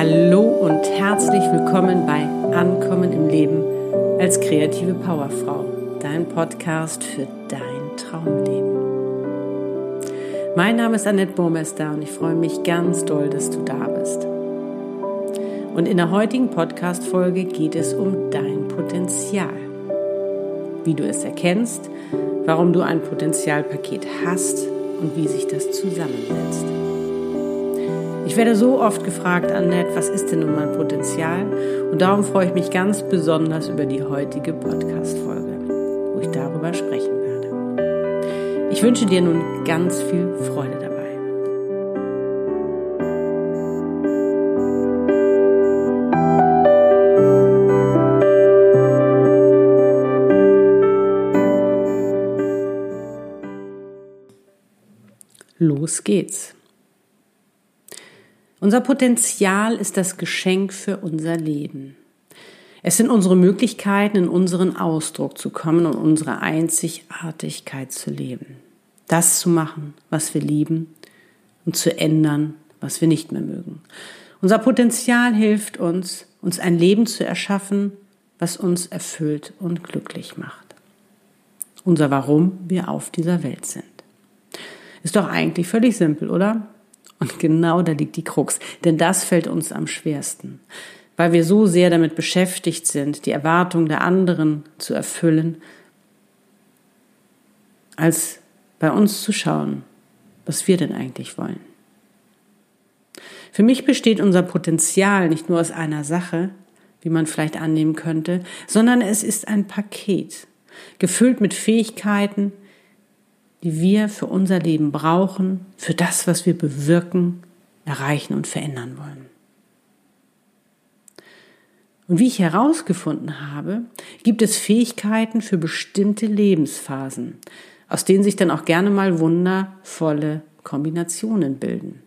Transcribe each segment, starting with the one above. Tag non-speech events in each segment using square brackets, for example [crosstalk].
Hallo und herzlich willkommen bei Ankommen im Leben als kreative Powerfrau, dein Podcast für dein Traumleben. Mein Name ist Annette Burmester und ich freue mich ganz doll, dass du da bist. Und in der heutigen Podcast-Folge geht es um dein Potenzial. Wie du es erkennst, warum du ein Potenzialpaket hast und wie sich das zusammensetzt. Ich werde so oft gefragt, Annette, was ist denn nun mein Potenzial? Und darum freue ich mich ganz besonders über die heutige Podcast-Folge, wo ich darüber sprechen werde. Ich wünsche dir nun ganz viel Freude dabei. Los geht's. Unser Potenzial ist das Geschenk für unser Leben. Es sind unsere Möglichkeiten, in unseren Ausdruck zu kommen und unsere Einzigartigkeit zu leben. Das zu machen, was wir lieben und zu ändern, was wir nicht mehr mögen. Unser Potenzial hilft uns, uns ein Leben zu erschaffen, was uns erfüllt und glücklich macht. Unser Warum wir auf dieser Welt sind. Ist doch eigentlich völlig simpel, oder? Und genau da liegt die Krux, denn das fällt uns am schwersten, weil wir so sehr damit beschäftigt sind, die Erwartungen der anderen zu erfüllen, als bei uns zu schauen, was wir denn eigentlich wollen. Für mich besteht unser Potenzial nicht nur aus einer Sache, wie man vielleicht annehmen könnte, sondern es ist ein Paket, gefüllt mit Fähigkeiten, die wir für unser Leben brauchen, für das, was wir bewirken, erreichen und verändern wollen. Und wie ich herausgefunden habe, gibt es Fähigkeiten für bestimmte Lebensphasen, aus denen sich dann auch gerne mal wundervolle Kombinationen bilden.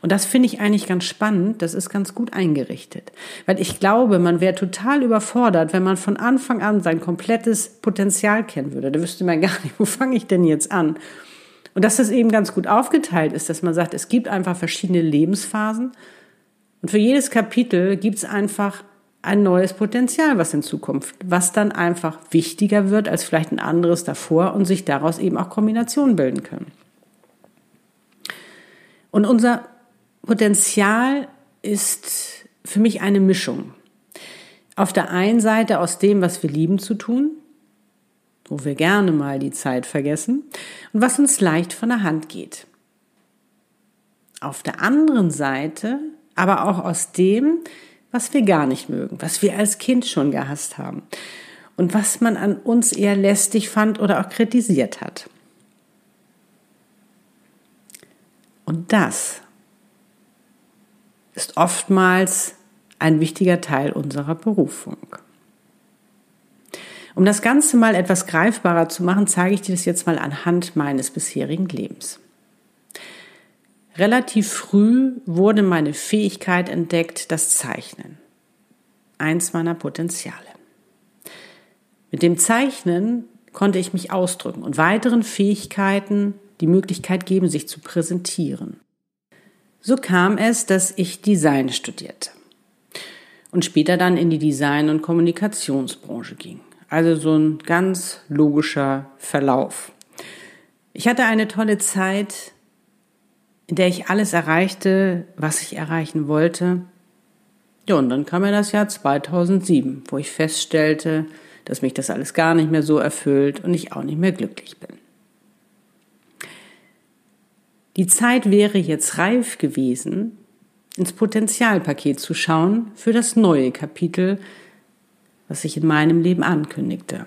Und das finde ich eigentlich ganz spannend, das ist ganz gut eingerichtet. Weil ich glaube, man wäre total überfordert, wenn man von Anfang an sein komplettes Potenzial kennen würde. Da wüsste man [laughs] gar nicht, wo fange ich denn jetzt an? Und dass das eben ganz gut aufgeteilt ist, dass man sagt, es gibt einfach verschiedene Lebensphasen und für jedes Kapitel gibt es einfach ein neues Potenzial, was in Zukunft, was dann einfach wichtiger wird als vielleicht ein anderes davor und sich daraus eben auch Kombinationen bilden können. Und unser Potenzial ist für mich eine Mischung. Auf der einen Seite aus dem, was wir lieben zu tun, wo wir gerne mal die Zeit vergessen und was uns leicht von der Hand geht. Auf der anderen Seite aber auch aus dem, was wir gar nicht mögen, was wir als Kind schon gehasst haben und was man an uns eher lästig fand oder auch kritisiert hat. Und das ist oftmals ein wichtiger Teil unserer Berufung. Um das Ganze mal etwas greifbarer zu machen, zeige ich dir das jetzt mal anhand meines bisherigen Lebens. Relativ früh wurde meine Fähigkeit entdeckt, das Zeichnen. Eins meiner Potenziale. Mit dem Zeichnen konnte ich mich ausdrücken und weiteren Fähigkeiten die Möglichkeit geben, sich zu präsentieren. So kam es, dass ich Design studierte und später dann in die Design- und Kommunikationsbranche ging. Also so ein ganz logischer Verlauf. Ich hatte eine tolle Zeit, in der ich alles erreichte, was ich erreichen wollte. Ja, und dann kam mir das Jahr 2007, wo ich feststellte, dass mich das alles gar nicht mehr so erfüllt und ich auch nicht mehr glücklich bin. Die Zeit wäre jetzt reif gewesen, ins Potenzialpaket zu schauen für das neue Kapitel, was sich in meinem Leben ankündigte.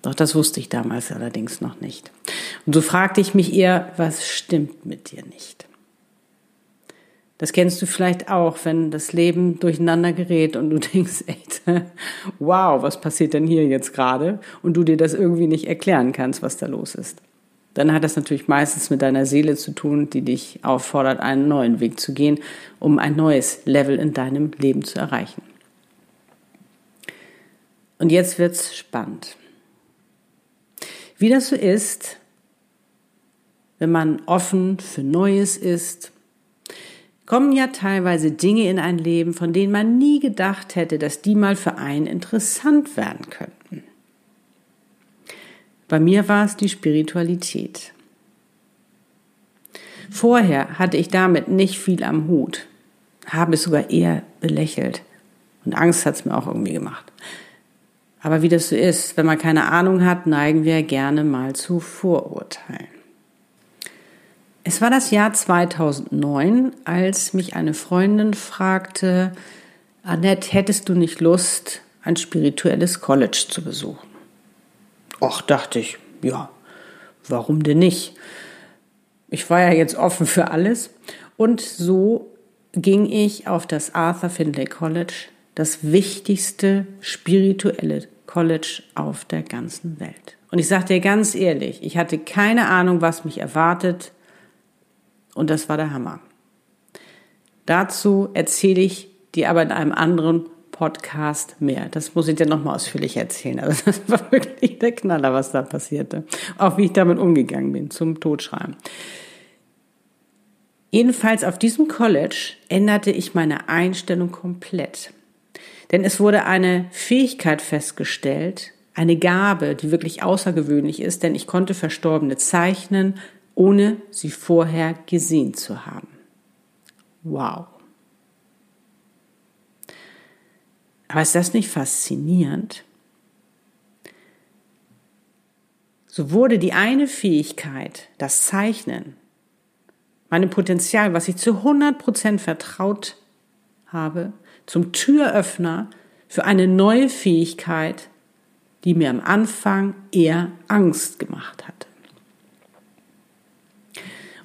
Doch das wusste ich damals allerdings noch nicht. Und so fragte ich mich eher, was stimmt mit dir nicht? Das kennst du vielleicht auch, wenn das Leben durcheinander gerät und du [laughs] denkst, echt, wow, was passiert denn hier jetzt gerade? Und du dir das irgendwie nicht erklären kannst, was da los ist dann hat das natürlich meistens mit deiner Seele zu tun, die dich auffordert, einen neuen Weg zu gehen, um ein neues Level in deinem Leben zu erreichen. Und jetzt wird's spannend. Wie das so ist, wenn man offen für Neues ist, kommen ja teilweise Dinge in ein Leben, von denen man nie gedacht hätte, dass die mal für einen interessant werden könnten. Bei mir war es die Spiritualität. Vorher hatte ich damit nicht viel am Hut, habe es sogar eher belächelt und Angst hat es mir auch irgendwie gemacht. Aber wie das so ist, wenn man keine Ahnung hat, neigen wir gerne mal zu Vorurteilen. Es war das Jahr 2009, als mich eine Freundin fragte, Annette, hättest du nicht Lust, ein spirituelles College zu besuchen? Och, dachte ich, ja, warum denn nicht? Ich war ja jetzt offen für alles. Und so ging ich auf das Arthur Findlay College, das wichtigste spirituelle College auf der ganzen Welt. Und ich sage dir ganz ehrlich, ich hatte keine Ahnung, was mich erwartet. Und das war der Hammer. Dazu erzähle ich dir aber in einem anderen Podcast mehr. Das muss ich dir nochmal ausführlich erzählen. Also [laughs] das war wirklich der Knaller, was da passierte. Auch wie ich damit umgegangen bin, zum Totschreiben. Jedenfalls auf diesem College änderte ich meine Einstellung komplett. Denn es wurde eine Fähigkeit festgestellt, eine Gabe, die wirklich außergewöhnlich ist, denn ich konnte Verstorbene zeichnen, ohne sie vorher gesehen zu haben. Wow. Aber ist das nicht faszinierend? So wurde die eine Fähigkeit, das Zeichnen, meinem Potenzial, was ich zu 100 Prozent vertraut habe, zum Türöffner für eine neue Fähigkeit, die mir am Anfang eher Angst gemacht hatte.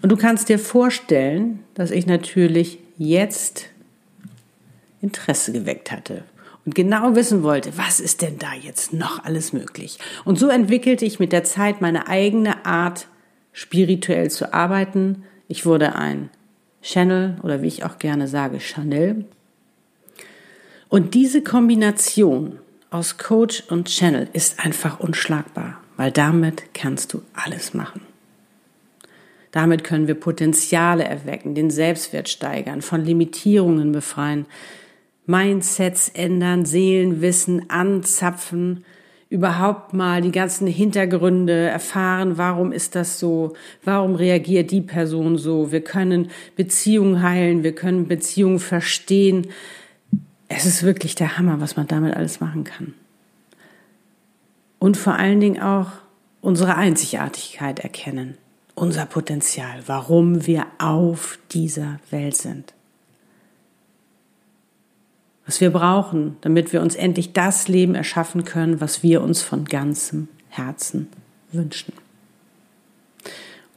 Und du kannst dir vorstellen, dass ich natürlich jetzt Interesse geweckt hatte und genau wissen wollte, was ist denn da jetzt noch alles möglich. Und so entwickelte ich mit der Zeit meine eigene Art, spirituell zu arbeiten. Ich wurde ein Channel oder wie ich auch gerne sage, Chanel. Und diese Kombination aus Coach und Channel ist einfach unschlagbar, weil damit kannst du alles machen. Damit können wir Potenziale erwecken, den Selbstwert steigern, von Limitierungen befreien, Mindsets ändern, Seelenwissen anzapfen, überhaupt mal die ganzen Hintergründe erfahren, warum ist das so, warum reagiert die Person so. Wir können Beziehungen heilen, wir können Beziehungen verstehen. Es ist wirklich der Hammer, was man damit alles machen kann. Und vor allen Dingen auch unsere Einzigartigkeit erkennen unser Potenzial, warum wir auf dieser Welt sind. Was wir brauchen, damit wir uns endlich das Leben erschaffen können, was wir uns von ganzem Herzen wünschen.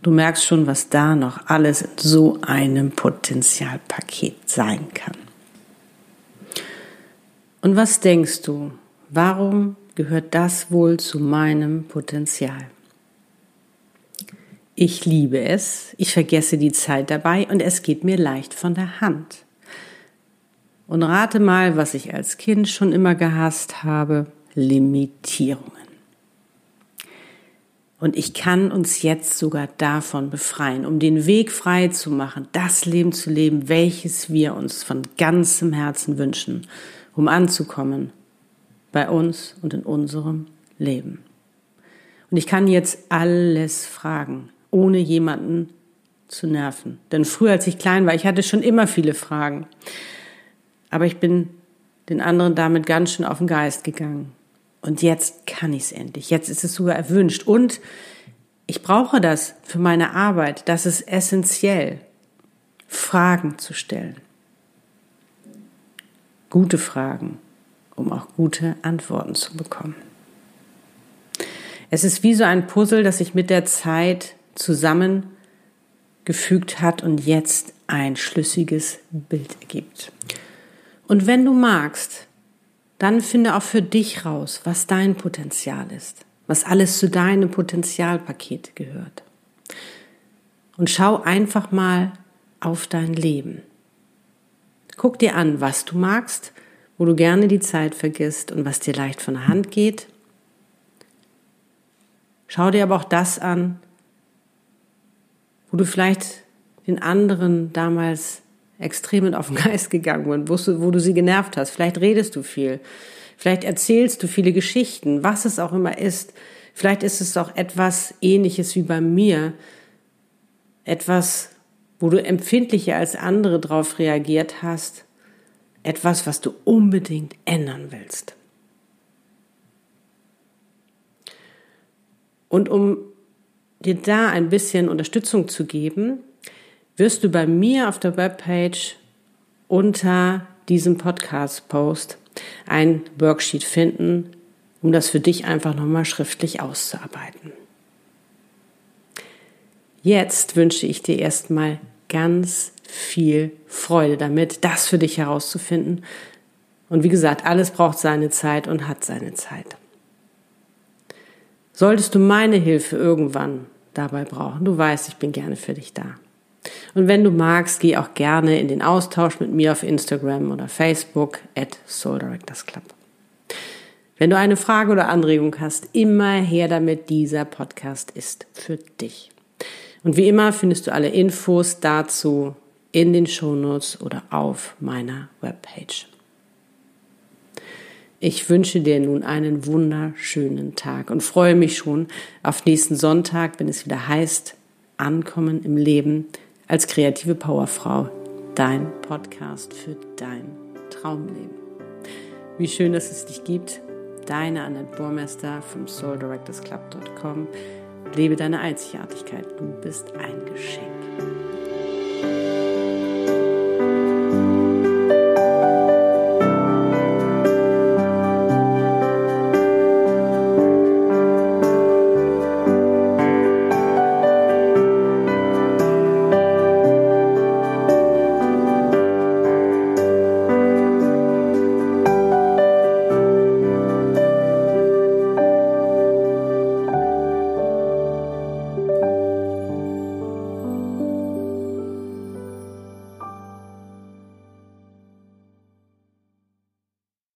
Du merkst schon, was da noch alles in so einem Potenzialpaket sein kann. Und was denkst du, warum gehört das wohl zu meinem Potenzial? Ich liebe es, ich vergesse die Zeit dabei und es geht mir leicht von der Hand. Und rate mal, was ich als Kind schon immer gehasst habe, Limitierungen. Und ich kann uns jetzt sogar davon befreien, um den Weg frei zu machen, das Leben zu leben, welches wir uns von ganzem Herzen wünschen, um anzukommen bei uns und in unserem Leben. Und ich kann jetzt alles fragen ohne jemanden zu nerven. Denn früher, als ich klein war, ich hatte schon immer viele Fragen. Aber ich bin den anderen damit ganz schön auf den Geist gegangen. Und jetzt kann ich es endlich. Jetzt ist es sogar erwünscht. Und ich brauche das für meine Arbeit. Das ist essentiell, Fragen zu stellen. Gute Fragen, um auch gute Antworten zu bekommen. Es ist wie so ein Puzzle, das sich mit der Zeit zusammengefügt hat und jetzt ein schlüssiges Bild ergibt. Und wenn du magst, dann finde auch für dich raus, was dein Potenzial ist, was alles zu deinem Potenzialpaket gehört. Und schau einfach mal auf dein Leben. Guck dir an, was du magst, wo du gerne die Zeit vergisst und was dir leicht von der Hand geht. Schau dir aber auch das an, wo du vielleicht den anderen damals extrem auf den Geist gegangen wo du, wo du sie genervt hast. Vielleicht redest du viel. Vielleicht erzählst du viele Geschichten, was es auch immer ist. Vielleicht ist es auch etwas ähnliches wie bei mir. Etwas, wo du empfindlicher als andere darauf reagiert hast. Etwas, was du unbedingt ändern willst. Und um dir da ein bisschen Unterstützung zu geben, wirst du bei mir auf der Webpage unter diesem Podcast-Post ein Worksheet finden, um das für dich einfach nochmal schriftlich auszuarbeiten. Jetzt wünsche ich dir erstmal ganz viel Freude damit, das für dich herauszufinden. Und wie gesagt, alles braucht seine Zeit und hat seine Zeit. Solltest du meine Hilfe irgendwann dabei brauchen, du weißt, ich bin gerne für dich da. Und wenn du magst, geh auch gerne in den Austausch mit mir auf Instagram oder Facebook at Soul Directors Club. Wenn du eine Frage oder Anregung hast, immer her damit, dieser Podcast ist für dich. Und wie immer findest du alle Infos dazu in den Shownotes oder auf meiner Webpage. Ich wünsche dir nun einen wunderschönen Tag und freue mich schon auf nächsten Sonntag, wenn es wieder heißt, Ankommen im Leben als kreative Powerfrau. Dein Podcast für dein Traumleben. Wie schön, dass es dich gibt. Deine Annette Burmester vom souldirectorsclub.com. Lebe deine Einzigartigkeit. Du bist ein Geschenk.